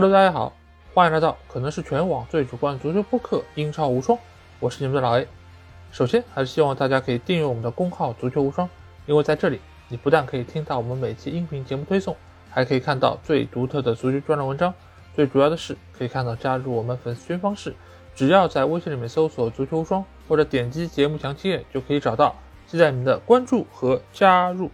Hello，大家好，欢迎来到可能是全网最主观足球播客《英超无双》，我是你们的老 A。首先，还是希望大家可以订阅我们的公号“足球无双”，因为在这里，你不但可以听到我们每期音频节目推送，还可以看到最独特的足球专栏文章。最主要的是，可以看到加入我们粉丝群方式，只要在微信里面搜索“足球无双”或者点击节目详情页就可以找到。期待你们的关注和加入。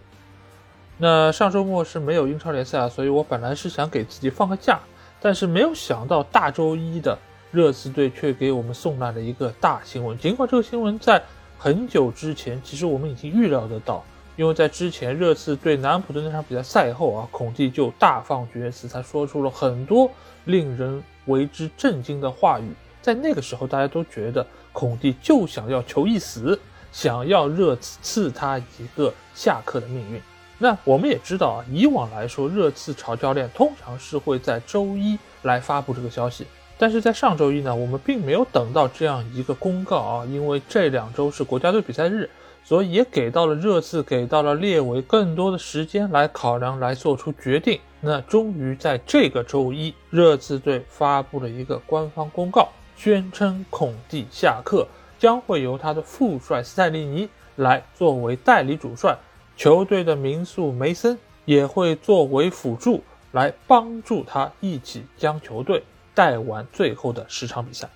那上周末是没有英超联赛啊，所以我本来是想给自己放个假，但是没有想到大周一的热刺队却给我们送来了一个大新闻。尽管这个新闻在很久之前，其实我们已经预料得到，因为在之前热刺对南普顿那场比赛赛后啊，孔蒂就大放厥词，他说出了很多令人为之震惊的话语。在那个时候，大家都觉得孔蒂就想要求一死。想要热刺赐他一个下课的命运，那我们也知道啊，以往来说，热刺炒教练通常是会在周一来发布这个消息，但是在上周一呢，我们并没有等到这样一个公告啊，因为这两周是国家队比赛日，所以也给到了热刺，给到了列维更多的时间来考量，来做出决定。那终于在这个周一，热刺队发布了一个官方公告，宣称孔蒂下课。将会由他的副帅斯泰利尼来作为代理主帅，球队的名宿梅森也会作为辅助来帮助他一起将球队带完最后的十场比赛。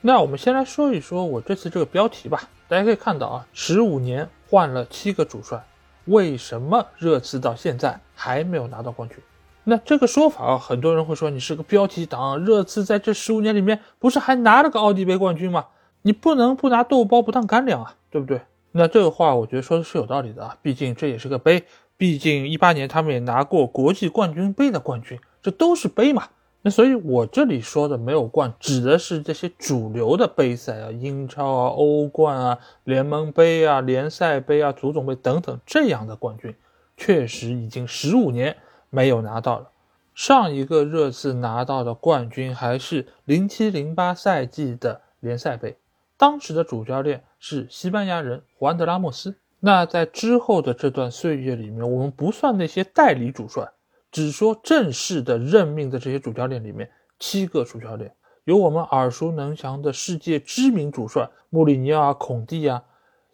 那我们先来说一说我这次这个标题吧。大家可以看到啊，十五年换了七个主帅，为什么热刺到现在还没有拿到冠军？那这个说法啊，很多人会说你是个标题党。热刺在这十五年里面不是还拿了个奥迪杯冠军吗？你不能不拿豆包不当干粮啊，对不对？那这个话我觉得说的是有道理的啊，毕竟这也是个杯，毕竟一八年他们也拿过国际冠军杯的冠军，这都是杯嘛。那所以我这里说的没有冠，指的是这些主流的杯赛啊，英超啊、欧冠啊、联盟杯啊、联赛杯啊、足总杯等等这样的冠军，确实已经十五年没有拿到了。上一个热刺拿到的冠军还是零七零八赛季的联赛杯。当时的主教练是西班牙人胡安德拉莫斯。那在之后的这段岁月里面，我们不算那些代理主帅，只说正式的任命的这些主教练里面，七个主教练有我们耳熟能详的世界知名主帅穆里尼奥啊、孔蒂啊，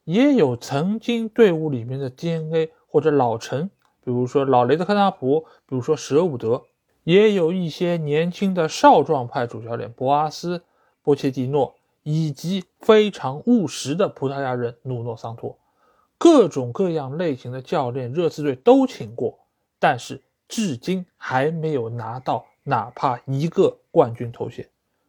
也有曾经队伍里面的 DNA 或者老臣，比如说老雷德克纳普，比如说舍伍德，也有一些年轻的少壮派主教练博阿斯、波切蒂诺。以及非常务实的葡萄牙人努诺桑托，各种各样类型的教练，热刺队都请过，但是至今还没有拿到哪怕一个冠军头衔，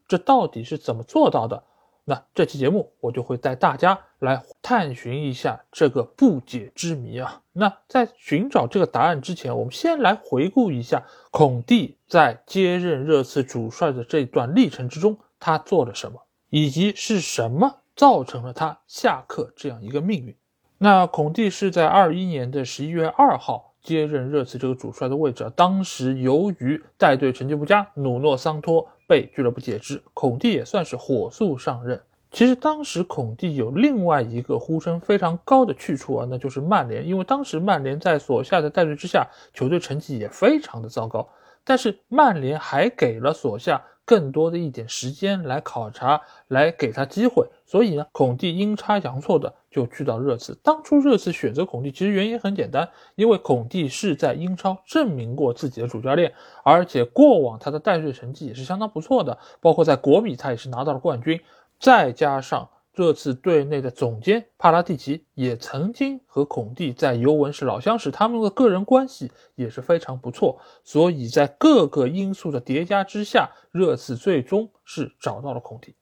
这到底是怎么做到的？那这期节目我就会带大家来探寻一下这个不解之谜啊！那在寻找这个答案之前，我们先来回顾一下孔蒂在接任热刺主帅的这段历程之中，他做了什么。以及是什么造成了他下课这样一个命运？那孔蒂是在二一年的十一月二号接任热刺这个主帅的位置。当时由于带队成绩不佳，努诺桑托被俱乐部解职，孔蒂也算是火速上任。其实当时孔蒂有另外一个呼声非常高的去处啊，那就是曼联，因为当时曼联在所下的带队之下，球队成绩也非常的糟糕。但是曼联还给了所下。更多的一点时间来考察，来给他机会。所以呢，孔蒂阴差阳错的就去到热刺。当初热刺选择孔蒂，其实原因很简单，因为孔蒂是在英超证明过自己的主教练，而且过往他的带队成绩也是相当不错的，包括在国米他也是拿到了冠军，再加上。热刺队内的总监帕拉蒂奇也曾经和孔蒂在尤文是老相识，他们的个人关系也是非常不错，所以在各个因素的叠加之下，热刺最终是找到了孔蒂。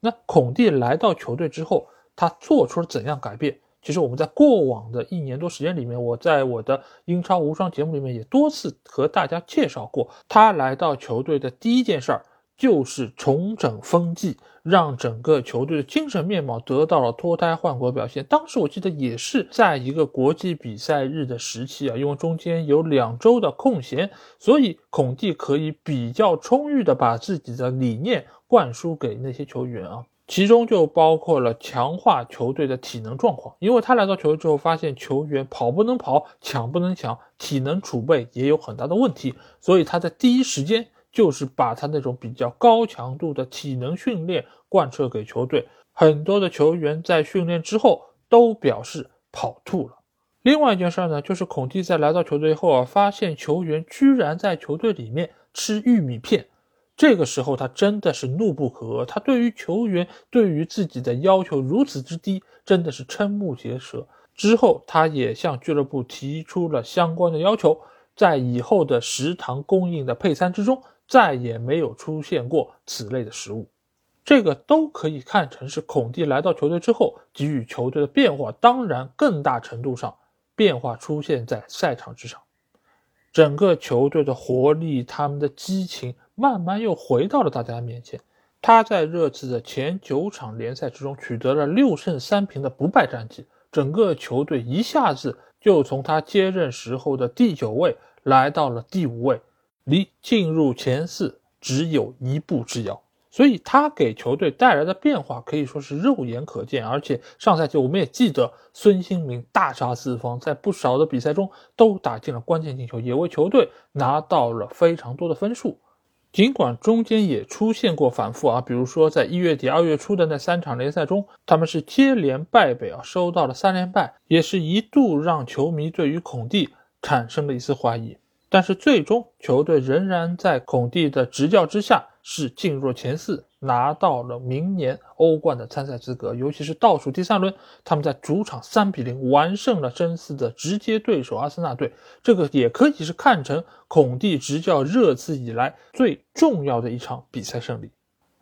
那孔蒂来到球队之后，他做出了怎样改变？其实我们在过往的一年多时间里面，我在我的英超无双节目里面也多次和大家介绍过，他来到球队的第一件事儿。就是重整风纪，让整个球队的精神面貌得到了脱胎换骨表现。当时我记得也是在一个国际比赛日的时期啊，因为中间有两周的空闲，所以孔蒂可以比较充裕的把自己的理念灌输给那些球员啊，其中就包括了强化球队的体能状况。因为他来到球队之后，发现球员跑不能跑，抢不能抢，体能储备也有很大的问题，所以他在第一时间。就是把他那种比较高强度的体能训练贯彻给球队。很多的球员在训练之后都表示跑吐了。另外一件事呢，就是孔蒂在来到球队后啊，发现球员居然在球队里面吃玉米片。这个时候他真的是怒不可遏，他对于球员对于自己的要求如此之低，真的是瞠目结舌。之后他也向俱乐部提出了相关的要求，在以后的食堂供应的配餐之中，再也没有出现过此类的食物。这个都可以看成是孔蒂来到球队之后给予球队的变化，当然更大程度上变化出现在赛场之上，整个球队的活力，他们的激情。慢慢又回到了大家面前。他在热刺的前九场联赛之中取得了六胜三平的不败战绩，整个球队一下子就从他接任时候的第九位来到了第五位，离进入前四只有一步之遥。所以，他给球队带来的变化可以说是肉眼可见。而且，上赛季我们也记得孙兴民大杀四方，在不少的比赛中都打进了关键进球，也为球队拿到了非常多的分数。尽管中间也出现过反复啊，比如说在一月底、二月初的那三场联赛中，他们是接连败北啊，收到了三连败，也是一度让球迷对于孔蒂产生了一丝怀疑。但是最终，球队仍然在孔蒂的执教之下是进入了前四。拿到了明年欧冠的参赛资格，尤其是倒数第三轮，他们在主场三比零完胜了争四的直接对手阿森纳队，这个也可以是看成孔蒂执教热刺以来最重要的一场比赛胜利。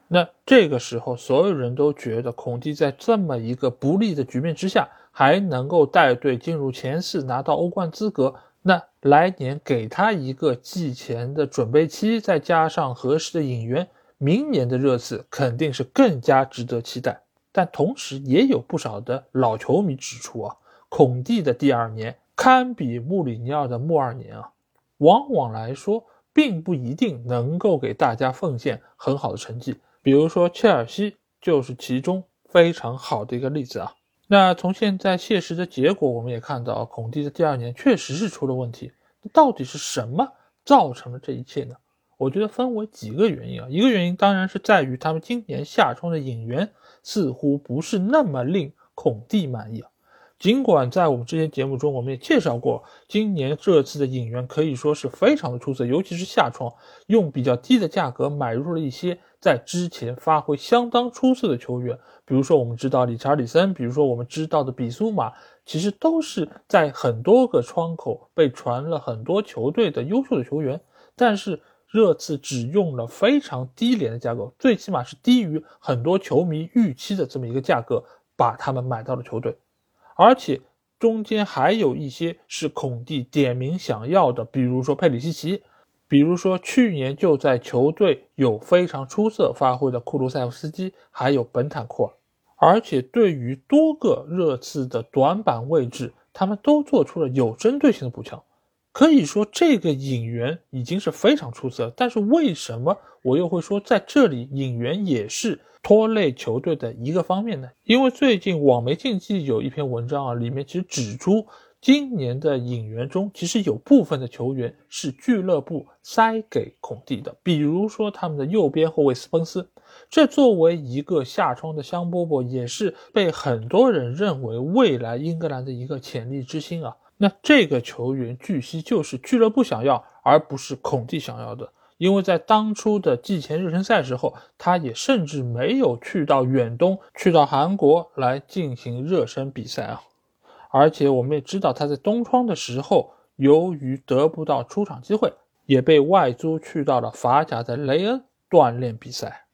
那这个时候，所有人都觉得孔蒂在这么一个不利的局面之下，还能够带队进入前四，拿到欧冠资格，那来年给他一个季前的准备期，再加上合适的引援。明年的热刺肯定是更加值得期待，但同时也有不少的老球迷指出啊，孔蒂的第二年堪比穆里尼奥的穆二年啊，往往来说并不一定能够给大家奉献很好的成绩。比如说切尔西就是其中非常好的一个例子啊。那从现在现实的结果，我们也看到孔蒂的第二年确实是出了问题。到底是什么造成了这一切呢？我觉得分为几个原因啊，一个原因当然是在于他们今年夏窗的引援似乎不是那么令孔蒂满意啊。尽管在我们之前节目中我们也介绍过，今年这次的引援可以说是非常的出色，尤其是夏窗用比较低的价格买入了一些在之前发挥相当出色的球员，比如说我们知道理查里森，比如说我们知道的比苏马，其实都是在很多个窗口被传了很多球队的优秀的球员，但是。热刺只用了非常低廉的价格，最起码是低于很多球迷预期的这么一个价格，把他们买到了球队。而且中间还有一些是孔蒂点名想要的，比如说佩里西奇，比如说去年就在球队有非常出色发挥的库卢塞夫斯基，还有本坦库尔。而且对于多个热刺的短板位置，他们都做出了有针对性的补强。可以说这个引援已经是非常出色，但是为什么我又会说在这里引援也是拖累球队的一个方面呢？因为最近网媒竞技有一篇文章啊，里面其实指出今年的引援中，其实有部分的球员是俱乐部塞给孔蒂的，比如说他们的右边后卫斯彭斯，这作为一个下窗的香饽饽，也是被很多人认为未来英格兰的一个潜力之星啊。那这个球员据悉就是俱乐部想要，而不是孔蒂想要的。因为在当初的季前热身赛时候，他也甚至没有去到远东，去到韩国来进行热身比赛啊。而且我们也知道，他在冬窗的时候，由于得不到出场机会，也被外租去到了法甲的雷恩锻炼比赛。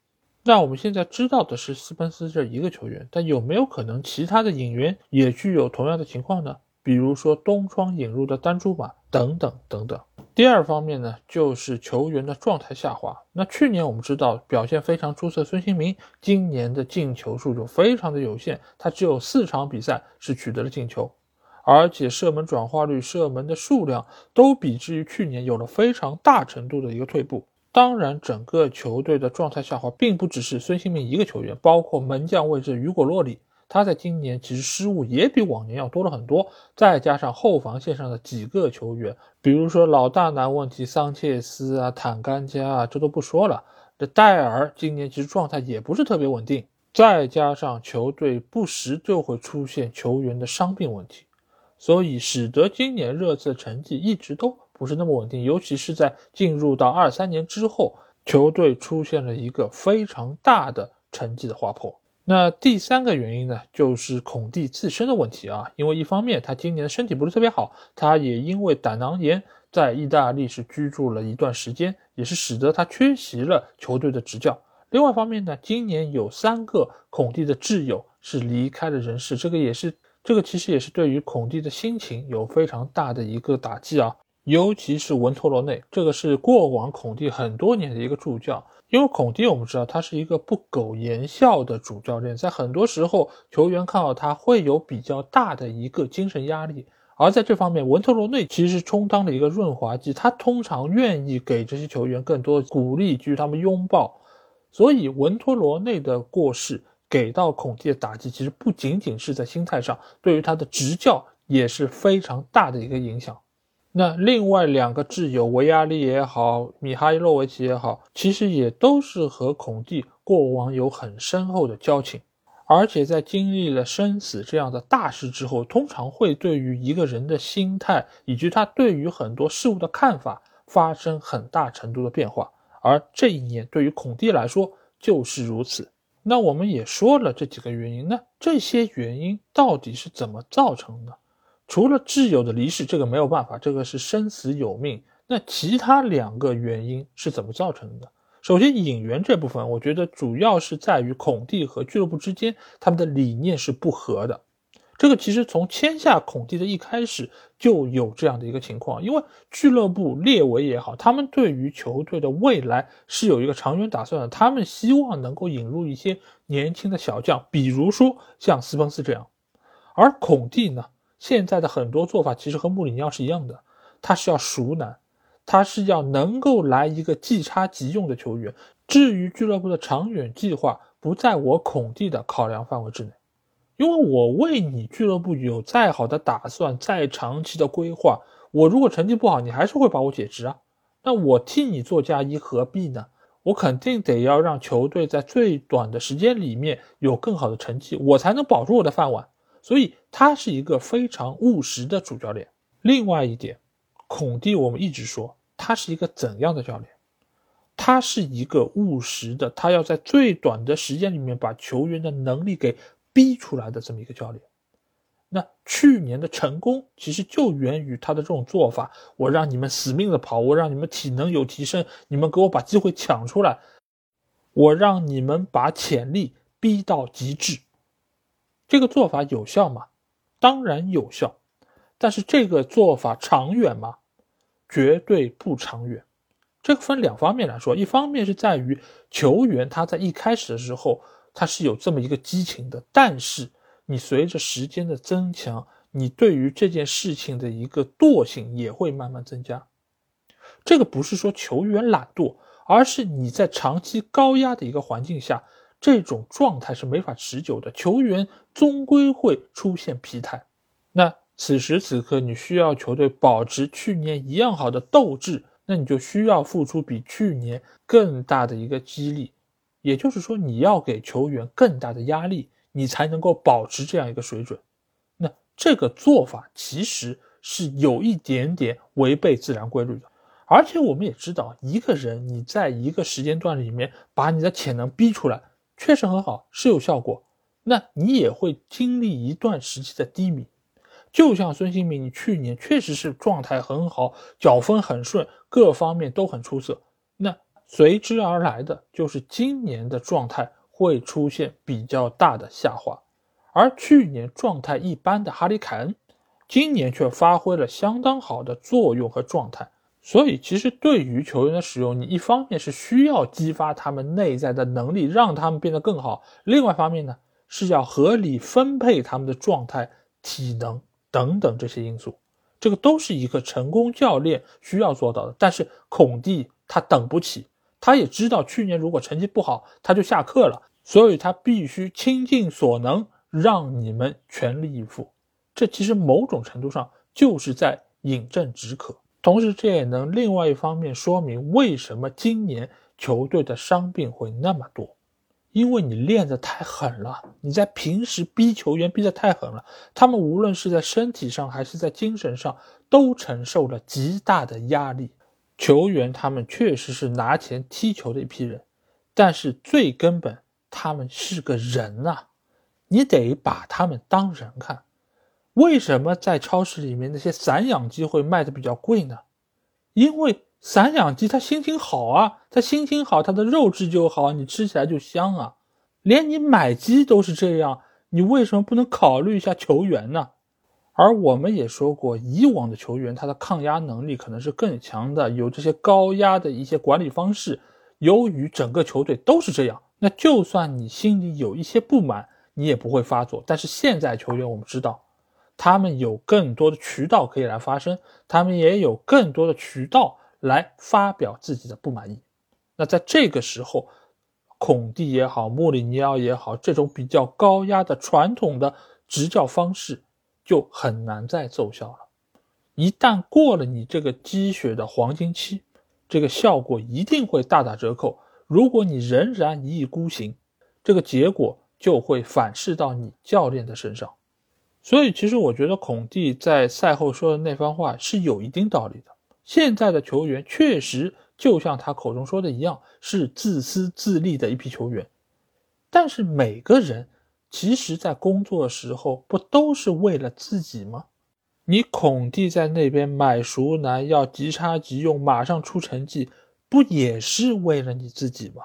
那我们现在知道的是斯喷斯这一个球员，但有没有可能其他的引援也具有同样的情况呢？比如说东窗引入的丹朱马等等等等。第二方面呢，就是球员的状态下滑。那去年我们知道表现非常出色，孙兴民今年的进球数就非常的有限，他只有四场比赛是取得了进球，而且射门转化率、射门的数量都比之于去年有了非常大程度的一个退步。当然，整个球队的状态下滑并不只是孙兴民一个球员，包括门将位置雨果洛里。他在今年其实失误也比往年要多了很多。再加上后防线上的几个球员，比如说老大难问题桑切斯啊、坦甘加啊，这都不说了。这戴尔今年其实状态也不是特别稳定，再加上球队不时就会出现球员的伤病问题，所以使得今年热刺的成绩一直都不是那么稳定，尤其是在进入到二三年之后。球队出现了一个非常大的成绩的滑坡。那第三个原因呢，就是孔蒂自身的问题啊。因为一方面他今年的身体不是特别好，他也因为胆囊炎在意大利是居住了一段时间，也是使得他缺席了球队的执教。另外一方面呢，今年有三个孔蒂的挚友是离开了人世，这个也是这个其实也是对于孔蒂的心情有非常大的一个打击啊。尤其是文托罗内，这个是过往孔蒂很多年的一个助教。因为孔蒂我们知道他是一个不苟言笑的主教练，在很多时候球员看到他会有比较大的一个精神压力。而在这方面，文特罗内其实充当了一个润滑剂，他通常愿意给这些球员更多鼓励，给予他们拥抱。所以文托罗内的过世给到孔蒂的打击，其实不仅仅是在心态上，对于他的执教也是非常大的一个影响。那另外两个挚友维亚利也好，米哈伊洛维奇也好，其实也都是和孔蒂过往有很深厚的交情，而且在经历了生死这样的大事之后，通常会对于一个人的心态以及他对于很多事物的看法发生很大程度的变化。而这一年对于孔蒂来说就是如此。那我们也说了这几个原因，那这些原因到底是怎么造成的？除了挚友的离世，这个没有办法，这个是生死有命。那其他两个原因是怎么造成的？首先，引援这部分，我觉得主要是在于孔蒂和俱乐部之间他们的理念是不合的。这个其实从签下孔蒂的一开始就有这样的一个情况，因为俱乐部列维也好，他们对于球队的未来是有一个长远打算的，他们希望能够引入一些年轻的小将，比如说像斯彭斯这样，而孔蒂呢？现在的很多做法其实和穆里尼奥是一样的，他是要熟男，他是要能够来一个即插即用的球员。至于俱乐部的长远计划，不在我孔蒂的考量范围之内，因为我为你俱乐部有再好的打算、再长期的规划，我如果成绩不好，你还是会把我解职啊。那我替你做嫁衣何必呢？我肯定得要让球队在最短的时间里面有更好的成绩，我才能保住我的饭碗。所以他是一个非常务实的主教练。另外一点，孔蒂我们一直说他是一个怎样的教练？他是一个务实的，他要在最短的时间里面把球员的能力给逼出来的这么一个教练。那去年的成功其实就源于他的这种做法：我让你们死命的跑，我让你们体能有提升，你们给我把机会抢出来，我让你们把潜力逼到极致。这个做法有效吗？当然有效，但是这个做法长远吗？绝对不长远。这个分两方面来说，一方面是在于球员他在一开始的时候他是有这么一个激情的，但是你随着时间的增强，你对于这件事情的一个惰性也会慢慢增加。这个不是说球员懒惰，而是你在长期高压的一个环境下。这种状态是没法持久的，球员终归会出现疲态。那此时此刻，你需要球队保持去年一样好的斗志，那你就需要付出比去年更大的一个激励，也就是说，你要给球员更大的压力，你才能够保持这样一个水准。那这个做法其实是有一点点违背自然规律的，而且我们也知道，一个人你在一个时间段里面把你的潜能逼出来。确实很好，是有效果。那你也会经历一段时期的低迷，就像孙兴民，你去年确实是状态很好，脚风很顺，各方面都很出色。那随之而来的就是今年的状态会出现比较大的下滑，而去年状态一般的哈里凯恩，今年却发挥了相当好的作用和状态。所以，其实对于球员的使用，你一方面是需要激发他们内在的能力，让他们变得更好；另外一方面呢，是要合理分配他们的状态、体能等等这些因素。这个都是一个成功教练需要做到的。但是孔蒂他等不起，他也知道去年如果成绩不好，他就下课了，所以他必须倾尽所能，让你们全力以赴。这其实某种程度上就是在饮鸩止渴，同时这也能另外一方面说明为什么今年球队的伤病会那么多。因为你练得太狠了，你在平时逼球员逼得太狠了，他们无论是在身体上还是在精神上都承受了极大的压力。球员他们确实是拿钱踢球的一批人，但是最根本，他们是个人呐，你得把他们当人看。为什么在超市里面那些散养鸡会卖的比较贵呢？因为。散养鸡它心情好啊，它心情好，它的肉质就好，你吃起来就香啊。连你买鸡都是这样，你为什么不能考虑一下球员呢？而我们也说过，以往的球员他的抗压能力可能是更强的，有这些高压的一些管理方式。由于整个球队都是这样，那就算你心里有一些不满，你也不会发作。但是现在球员我们知道，他们有更多的渠道可以来发声，他们也有更多的渠道。来发表自己的不满意，那在这个时候，孔蒂也好，穆里尼奥也好，这种比较高压的传统的执教方式就很难再奏效了。一旦过了你这个积雪的黄金期，这个效果一定会大打折扣。如果你仍然一意孤行，这个结果就会反噬到你教练的身上。所以，其实我觉得孔蒂在赛后说的那番话是有一定道理的。现在的球员确实就像他口中说的一样，是自私自利的一批球员。但是每个人其实，在工作时候不都是为了自己吗？你孔蒂在那边买熟男，要即插即用，马上出成绩，不也是为了你自己吗？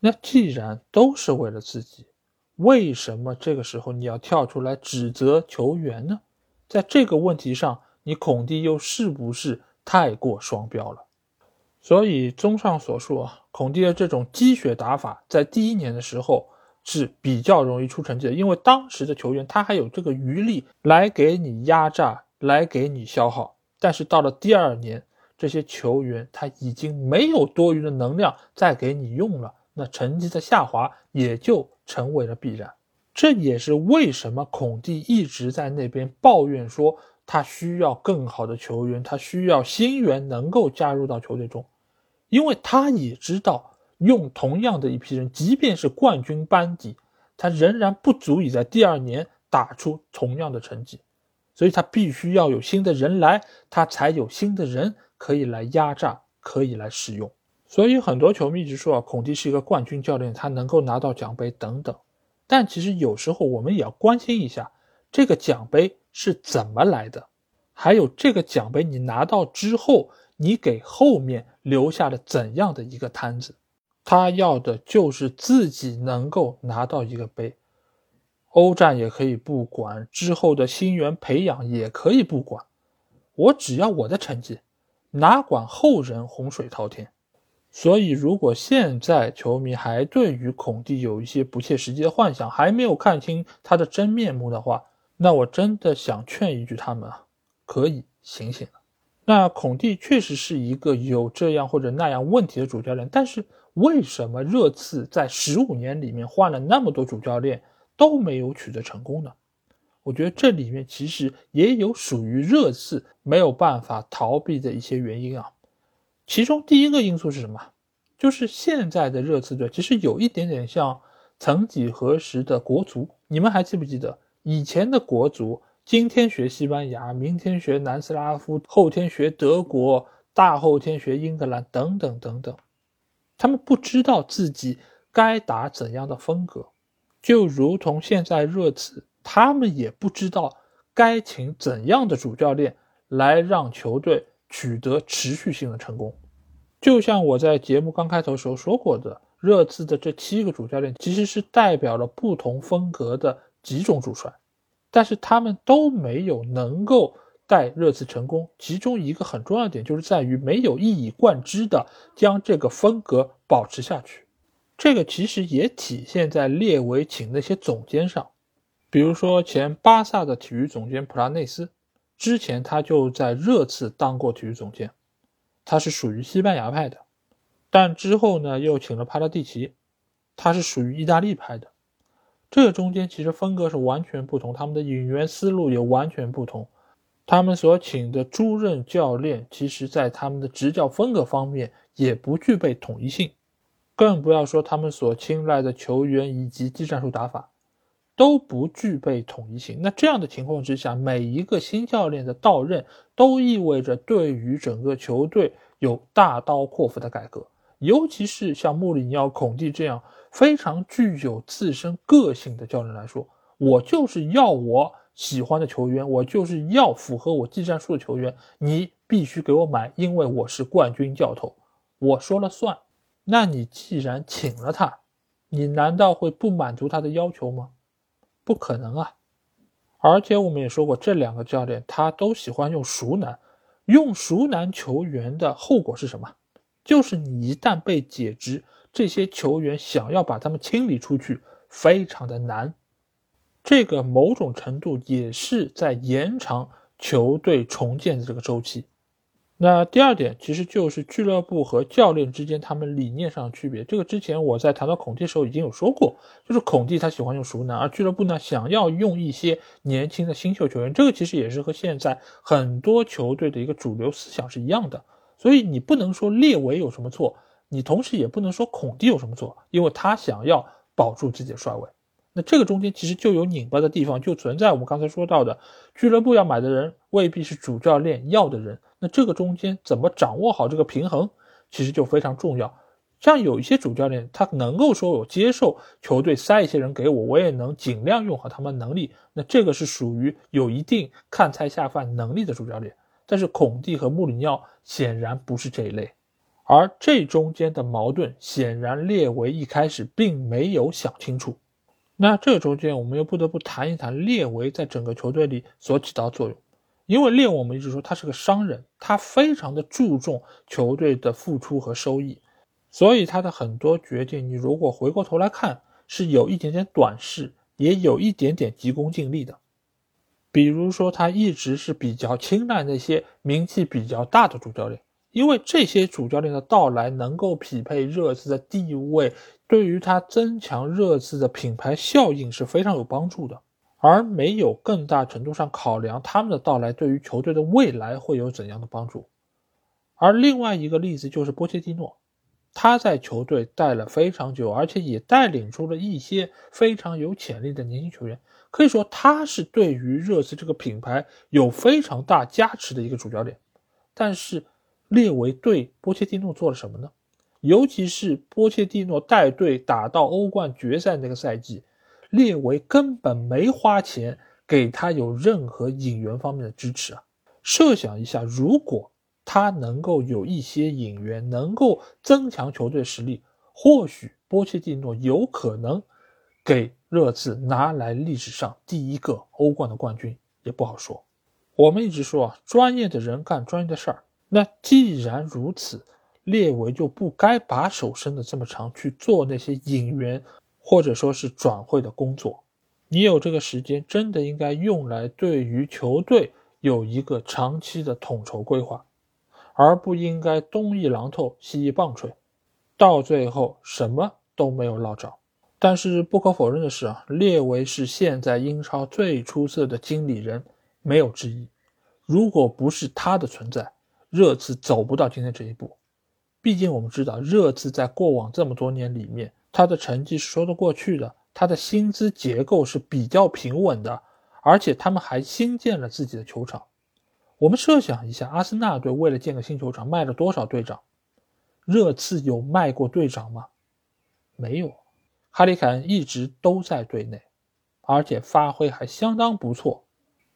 那既然都是为了自己，为什么这个时候你要跳出来指责球员呢？在这个问题上，你孔蒂又是不是？太过双标了，所以综上所述啊，孔蒂的这种积雪打法，在第一年的时候是比较容易出成绩的，因为当时的球员他还有这个余力来给你压榨，来给你消耗。但是到了第二年，这些球员他已经没有多余的能量再给你用了，那成绩的下滑也就成为了必然。这也是为什么孔蒂一直在那边抱怨说。他需要更好的球员，他需要新援能够加入到球队中，因为他也知道用同样的一批人，即便是冠军班底，他仍然不足以在第二年打出同样的成绩，所以他必须要有新的人来，他才有新的人可以来压榨，可以来使用。所以很多球迷一直说啊，孔蒂是一个冠军教练，他能够拿到奖杯等等，但其实有时候我们也要关心一下这个奖杯。是怎么来的？还有这个奖杯，你拿到之后，你给后面留下了怎样的一个摊子？他要的就是自己能够拿到一个杯，欧战也可以不管，之后的新援培养也可以不管，我只要我的成绩，哪管后人洪水滔天。所以，如果现在球迷还对于孔蒂有一些不切实际的幻想，还没有看清他的真面目的话，那我真的想劝一句他们啊，可以醒醒了。那孔蒂确实是一个有这样或者那样问题的主教练，但是为什么热刺在十五年里面换了那么多主教练都没有取得成功呢？我觉得这里面其实也有属于热刺没有办法逃避的一些原因啊。其中第一个因素是什么？就是现在的热刺队其实有一点点像曾几何时的国足，你们还记不记得？以前的国足，今天学西班牙，明天学南斯拉夫，后天学德国，大后天学英格兰，等等等等。他们不知道自己该打怎样的风格，就如同现在热刺，他们也不知道该请怎样的主教练来让球队取得持续性的成功。就像我在节目刚开头时候说过的，热刺的这七个主教练其实是代表了不同风格的。几种主帅，但是他们都没有能够带热刺成功。其中一个很重要的点就是在于没有一以贯之的将这个风格保持下去。这个其实也体现在列维请那些总监上，比如说前巴萨的体育总监普拉内斯，之前他就在热刺当过体育总监，他是属于西班牙派的，但之后呢又请了帕拉蒂奇，他是属于意大利派的。这中间其实风格是完全不同，他们的引援思路也完全不同。他们所请的诸任教练，其实在他们的执教风格方面也不具备统一性，更不要说他们所青睐的球员以及技战术打法都不具备统一性。那这样的情况之下，每一个新教练的到任都意味着对于整个球队有大刀阔斧的改革，尤其是像穆里尼奥、孔蒂这样非常具有自身个性的教练来说，我就是要我。喜欢的球员，我就是要符合我技战术的球员，你必须给我买，因为我是冠军教头，我说了算。那你既然请了他，你难道会不满足他的要求吗？不可能啊！而且我们也说过，这两个教练他都喜欢用熟男，用熟男球员的后果是什么？就是你一旦被解职，这些球员想要把他们清理出去，非常的难。这个某种程度也是在延长球队重建的这个周期。那第二点其实就是俱乐部和教练之间他们理念上的区别。这个之前我在谈到孔蒂的时候已经有说过，就是孔蒂他喜欢用熟男，而俱乐部呢想要用一些年轻的新秀球员。这个其实也是和现在很多球队的一个主流思想是一样的。所以你不能说列维有什么错，你同时也不能说孔蒂有什么错，因为他想要保住自己的帅位。那这个中间其实就有拧巴的地方，就存在我们刚才说到的，俱乐部要买的人未必是主教练要的人。那这个中间怎么掌握好这个平衡，其实就非常重要。像有一些主教练，他能够说我接受球队塞一些人给我，我也能尽量用好他们能力。那这个是属于有一定看菜下饭能力的主教练。但是孔蒂和穆里尼奥显然不是这一类，而这中间的矛盾显然列维一开始并没有想清楚。那这中间，我们又不得不谈一谈列维在整个球队里所起到作用，因为列我们一直说他是个商人，他非常的注重球队的付出和收益，所以他的很多决定，你如果回过头来看，是有一点点短视，也有一点点急功近利的。比如说，他一直是比较青睐那些名气比较大的主教练。因为这些主教练的到来能够匹配热刺的地位，对于他增强热刺的品牌效应是非常有帮助的，而没有更大程度上考量他们的到来对于球队的未来会有怎样的帮助。而另外一个例子就是波切蒂诺，他在球队待了非常久，而且也带领出了一些非常有潜力的年轻球员，可以说他是对于热刺这个品牌有非常大加持的一个主教练，但是。列维对波切蒂诺做了什么呢？尤其是波切蒂诺带队打到欧冠决赛那个赛季，列维根本没花钱给他有任何引援方面的支持啊！设想一下，如果他能够有一些引援，能够增强球队实力，或许波切蒂诺有可能给热刺拿来历史上第一个欧冠的冠军，也不好说。我们一直说啊，专业的人干专业的事儿。那既然如此，列维就不该把手伸的这么长去做那些引援或者说是转会的工作。你有这个时间，真的应该用来对于球队有一个长期的统筹规划，而不应该东一榔头西一棒槌，到最后什么都没有捞着。但是不可否认的是啊，列维是现在英超最出色的经理人，没有之一。如果不是他的存在，热刺走不到今天这一步，毕竟我们知道，热刺在过往这么多年里面，他的成绩是说得过去的，他的薪资结构是比较平稳的，而且他们还新建了自己的球场。我们设想一下，阿森纳队为了建个新球场，卖了多少队长？热刺有卖过队长吗？没有，哈里凯恩一直都在队内，而且发挥还相当不错。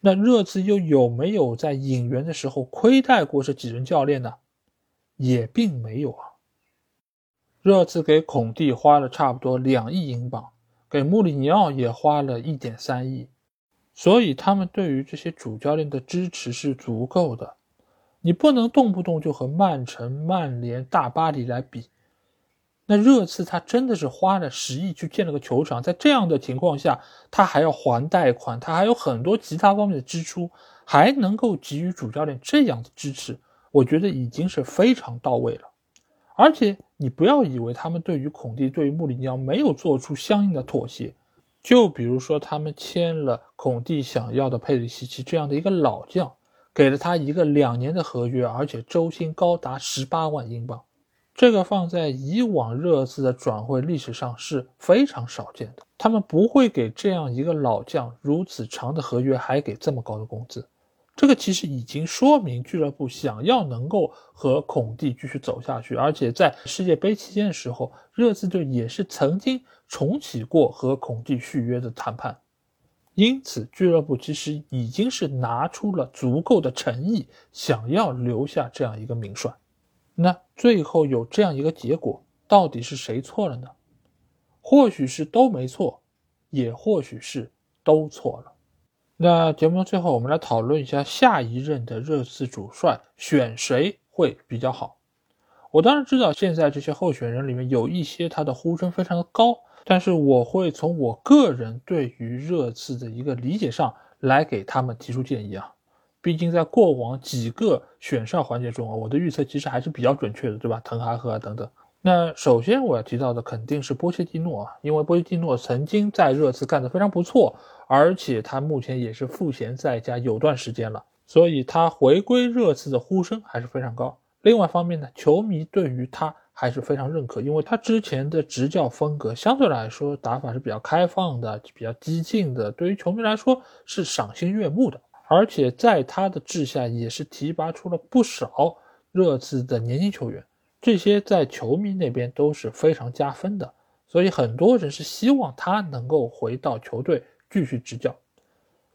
那热刺又有没有在引援的时候亏待过这几任教练呢？也并没有啊。热刺给孔蒂花了差不多两亿英镑，给穆里尼奥也花了一点三亿，所以他们对于这些主教练的支持是足够的。你不能动不动就和曼城、曼联、大巴黎来比。那热刺他真的是花了十亿去建了个球场，在这样的情况下，他还要还贷款，他还有很多其他方面的支出，还能够给予主教练这样的支持，我觉得已经是非常到位了。而且你不要以为他们对于孔蒂、对于穆里尼奥没有做出相应的妥协，就比如说他们签了孔蒂想要的佩里西奇这样的一个老将，给了他一个两年的合约，而且周薪高达十八万英镑。这个放在以往热刺的转会历史上是非常少见的，他们不会给这样一个老将如此长的合约，还给这么高的工资。这个其实已经说明俱乐部想要能够和孔蒂继续走下去，而且在世界杯期间的时候，热刺队也是曾经重启过和孔蒂续约的谈判，因此俱乐部其实已经是拿出了足够的诚意，想要留下这样一个名帅。那最后有这样一个结果，到底是谁错了呢？或许是都没错，也或许是都错了。那节目最后，我们来讨论一下下一任的热刺主帅选谁会比较好。我当然知道现在这些候选人里面有一些他的呼声非常的高，但是我会从我个人对于热刺的一个理解上来给他们提出建议啊。毕竟在过往几个选上环节中啊，我的预测其实还是比较准确的，对吧？滕哈赫啊等等。那首先我要提到的肯定是波切蒂诺啊，因为波切蒂诺曾经在热刺干得非常不错，而且他目前也是赋闲在家有段时间了，所以他回归热刺的呼声还是非常高。另外一方面呢，球迷对于他还是非常认可，因为他之前的执教风格相对来说打法是比较开放的，比较激进的，对于球迷来说是赏心悦目的。而且在他的治下，也是提拔出了不少热刺的年轻球员，这些在球迷那边都是非常加分的。所以很多人是希望他能够回到球队继续执教。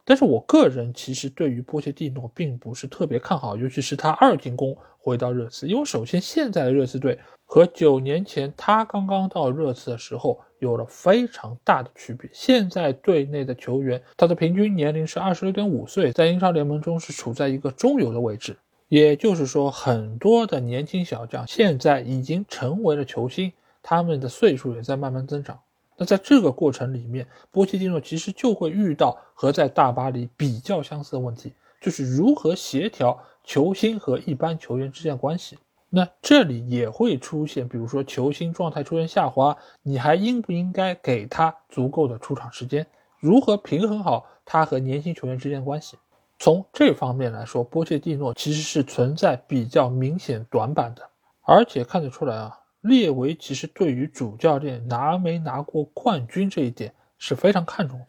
但是我个人其实对于波切蒂诺并不是特别看好，尤其是他二进宫回到热刺，因为首先现在的热刺队和九年前他刚刚到热刺的时候。有了非常大的区别。现在队内的球员，他的平均年龄是二十六点五岁，在英超联盟中是处在一个中游的位置。也就是说，很多的年轻小将现在已经成为了球星，他们的岁数也在慢慢增长。那在这个过程里面，波切蒂诺其实就会遇到和在大巴黎比较相似的问题，就是如何协调球星和一般球员之间的关系。那这里也会出现，比如说球星状态出现下滑，你还应不应该给他足够的出场时间？如何平衡好他和年轻球员之间的关系？从这方面来说，波切蒂诺其实是存在比较明显短板的，而且看得出来啊，列维其实对于主教练拿没拿过冠军这一点是非常看重的，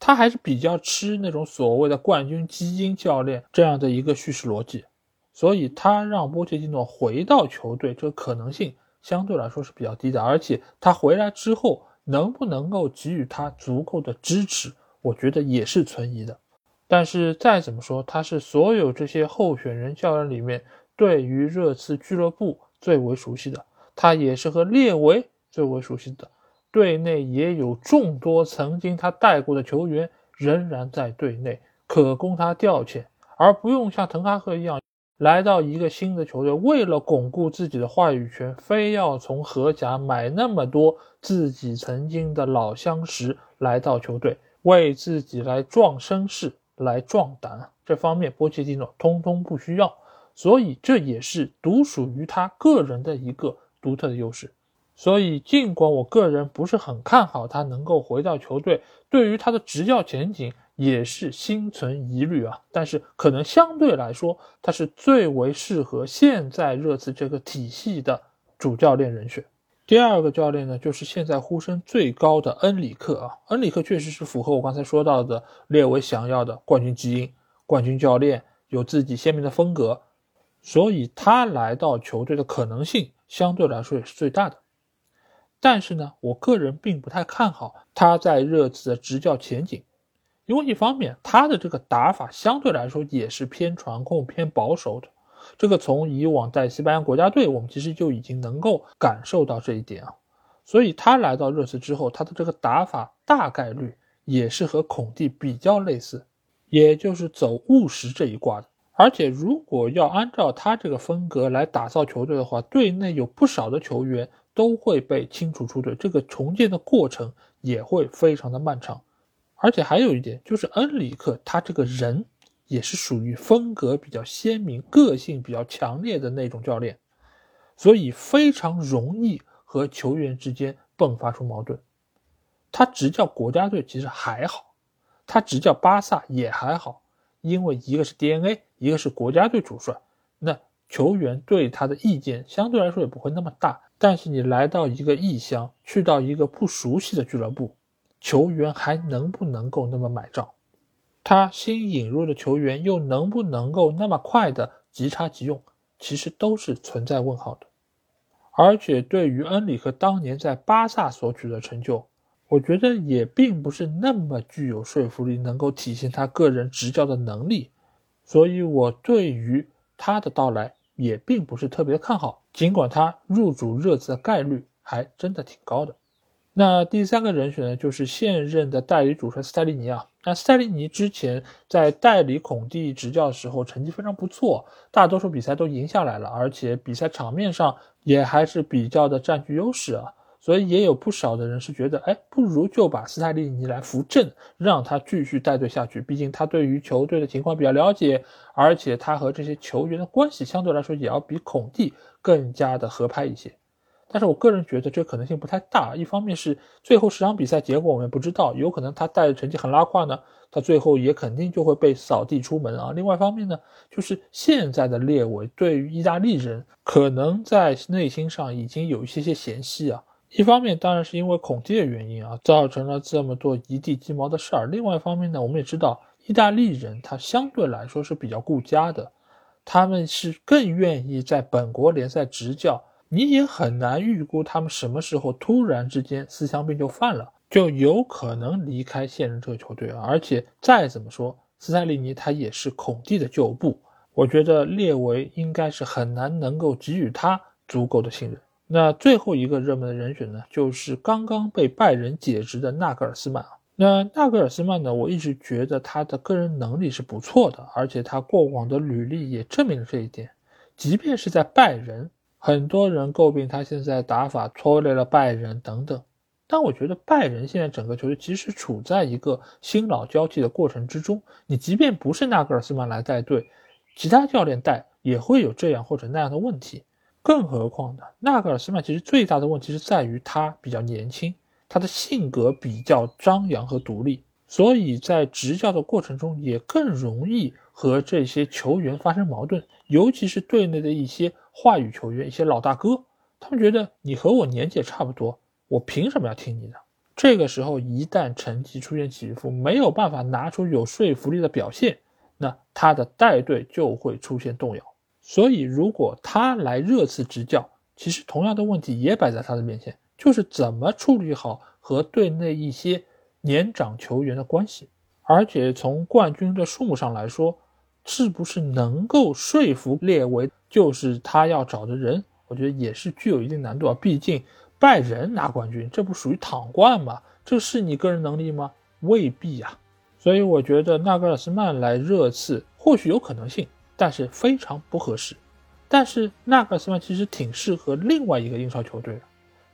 他还是比较吃那种所谓的冠军基因教练这样的一个叙事逻辑。所以他让波切蒂诺回到球队，这个可能性相对来说是比较低的。而且他回来之后能不能够给予他足够的支持，我觉得也是存疑的。但是再怎么说，他是所有这些候选人教练里面对于热刺俱乐部最为熟悉的，他也是和列维最为熟悉的。队内也有众多曾经他带过的球员仍然在队内，可供他调遣，而不用像滕哈赫一样。来到一个新的球队，为了巩固自己的话语权，非要从荷甲买那么多自己曾经的老相识来到球队，为自己来壮声势、来壮胆。这方面，波切蒂诺通通不需要，所以这也是独属于他个人的一个独特的优势。所以，尽管我个人不是很看好他能够回到球队，对于他的执教前景。也是心存疑虑啊，但是可能相对来说，他是最为适合现在热刺这个体系的主教练人选。第二个教练呢，就是现在呼声最高的恩里克啊，恩里克确实是符合我刚才说到的列维想要的冠军基因、冠军教练，有自己鲜明的风格，所以他来到球队的可能性相对来说也是最大的。但是呢，我个人并不太看好他在热刺的执教前景。因为一方面，他的这个打法相对来说也是偏传控、偏保守的，这个从以往在西班牙国家队，我们其实就已经能够感受到这一点啊。所以他来到热刺之后，他的这个打法大概率也是和孔蒂比较类似，也就是走务实这一挂的。而且，如果要按照他这个风格来打造球队的话，队内有不少的球员都会被清除出队，这个重建的过程也会非常的漫长。而且还有一点，就是恩里克他这个人也是属于风格比较鲜明、个性比较强烈的那种教练，所以非常容易和球员之间迸发出矛盾。他执教国家队其实还好，他执教巴萨也还好，因为一个是 DNA，一个是国家队主帅，那球员对他的意见相对来说也不会那么大。但是你来到一个异乡，去到一个不熟悉的俱乐部，球员还能不能够那么买账？他新引入的球员又能不能够那么快的即插即用？其实都是存在问号的。而且对于恩里克当年在巴萨所取得成就，我觉得也并不是那么具有说服力，能够体现他个人执教的能力。所以我对于他的到来也并不是特别看好。尽管他入主热刺的概率还真的挺高的，那第三个人选呢，就是现任的代理主帅斯泰利尼啊。那斯泰利尼之前在代理孔蒂执教的时候，成绩非常不错，大多数比赛都赢下来了，而且比赛场面上也还是比较的占据优势啊。所以也有不少的人是觉得，哎，不如就把斯泰利尼来扶正，让他继续带队下去。毕竟他对于球队的情况比较了解，而且他和这些球员的关系相对来说也要比孔蒂更加的合拍一些。但是我个人觉得这可能性不太大。一方面是最后十场比赛结果我们不知道，有可能他带的成绩很拉胯呢，他最后也肯定就会被扫地出门啊。另外一方面呢，就是现在的列维对于意大利人可能在内心上已经有一些些嫌隙啊。一方面当然是因为孔蒂的原因啊，造成了这么多一地鸡毛的事儿。另外一方面呢，我们也知道意大利人他相对来说是比较顾家的，他们是更愿意在本国联赛执教。你也很难预估他们什么时候突然之间思乡病就犯了，就有可能离开现任这个球队啊。而且再怎么说，斯泰利尼他也是孔蒂的旧部，我觉得列维应该是很难能够给予他足够的信任。那最后一个热门的人选呢，就是刚刚被拜仁解职的纳格尔斯曼啊。那纳格尔斯曼呢，我一直觉得他的个人能力是不错的，而且他过往的履历也证明了这一点。即便是在拜仁，很多人诟病他现在打法拖累了拜仁等等，但我觉得拜仁现在整个球队其实处在一个新老交替的过程之中。你即便不是纳格尔斯曼来带队，其他教练带也会有这样或者那样的问题。更何况呢，纳格尔斯曼其实最大的问题是在于他比较年轻，他的性格比较张扬和独立，所以在执教的过程中也更容易和这些球员发生矛盾，尤其是队内的一些话语球员、一些老大哥，他们觉得你和我年纪也差不多，我凭什么要听你的？这个时候一旦成绩出现起伏，没有办法拿出有说服力的表现，那他的带队就会出现动摇。所以，如果他来热刺执教，其实同样的问题也摆在他的面前，就是怎么处理好和队内一些年长球员的关系，而且从冠军的数目上来说，是不是能够说服列维就是他要找的人？我觉得也是具有一定难度啊。毕竟拜仁拿冠军，这不属于躺冠吗？这是你个人能力吗？未必呀。所以我觉得纳格尔斯曼来热刺或许有可能性。但是非常不合适，但是纳格尔斯曼其实挺适合另外一个英超球队的，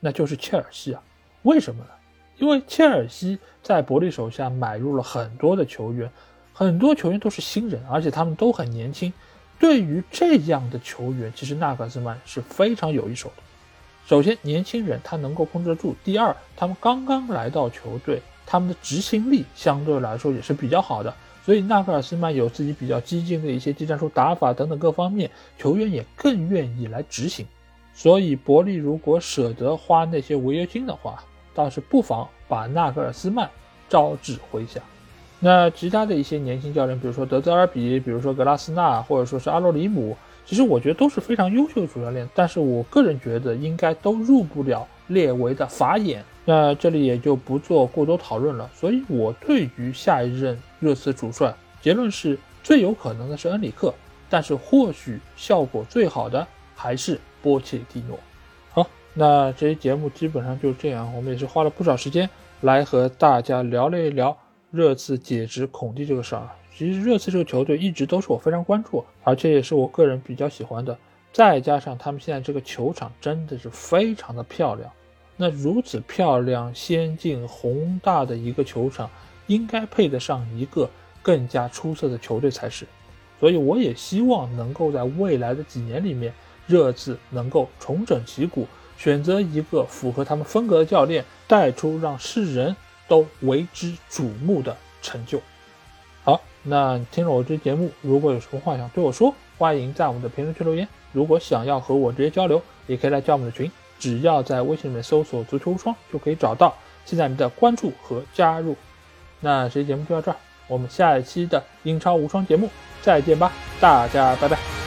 那就是切尔西啊。为什么呢？因为切尔西在伯利手下买入了很多的球员，很多球员都是新人，而且他们都很年轻。对于这样的球员，其实纳格尔斯曼是非常有一手的。首先，年轻人他能够控制得住；第二，他们刚刚来到球队，他们的执行力相对来说也是比较好的。所以纳格尔斯曼有自己比较激进的一些技战术打法等等各方面，球员也更愿意来执行。所以伯利如果舍得花那些违约金的话，倒是不妨把纳格尔斯曼招至麾下。那其他的一些年轻教练，比如说德泽尔比，比如说格拉斯纳，或者说是阿洛里姆，其实我觉得都是非常优秀的主教练，但是我个人觉得应该都入不了列维的法眼。那这里也就不做过多讨论了。所以，我对于下一任热刺主帅，结论是最有可能的是恩里克，但是或许效果最好的还是波切蒂诺。好，那这期节目基本上就这样，我们也是花了不少时间来和大家聊了一聊热刺解职孔蒂这个事儿。其实，热刺这个球队一直都是我非常关注，而且也是我个人比较喜欢的。再加上他们现在这个球场真的是非常的漂亮。那如此漂亮、先进、宏大的一个球场，应该配得上一个更加出色的球队才是。所以，我也希望能够在未来的几年里面，热刺能够重整旗鼓，选择一个符合他们风格的教练，带出让世人都为之瞩目的成就。好，那听了我这节目，如果有什么话想对我说，欢迎在我们的评论区留言。如果想要和我直接交流，也可以来加我们的群，只要在微信里面搜索“足球无双”就可以找到，现在你的关注和加入。那这期节目就到这儿，我们下一期的英超无双节目再见吧，大家拜拜。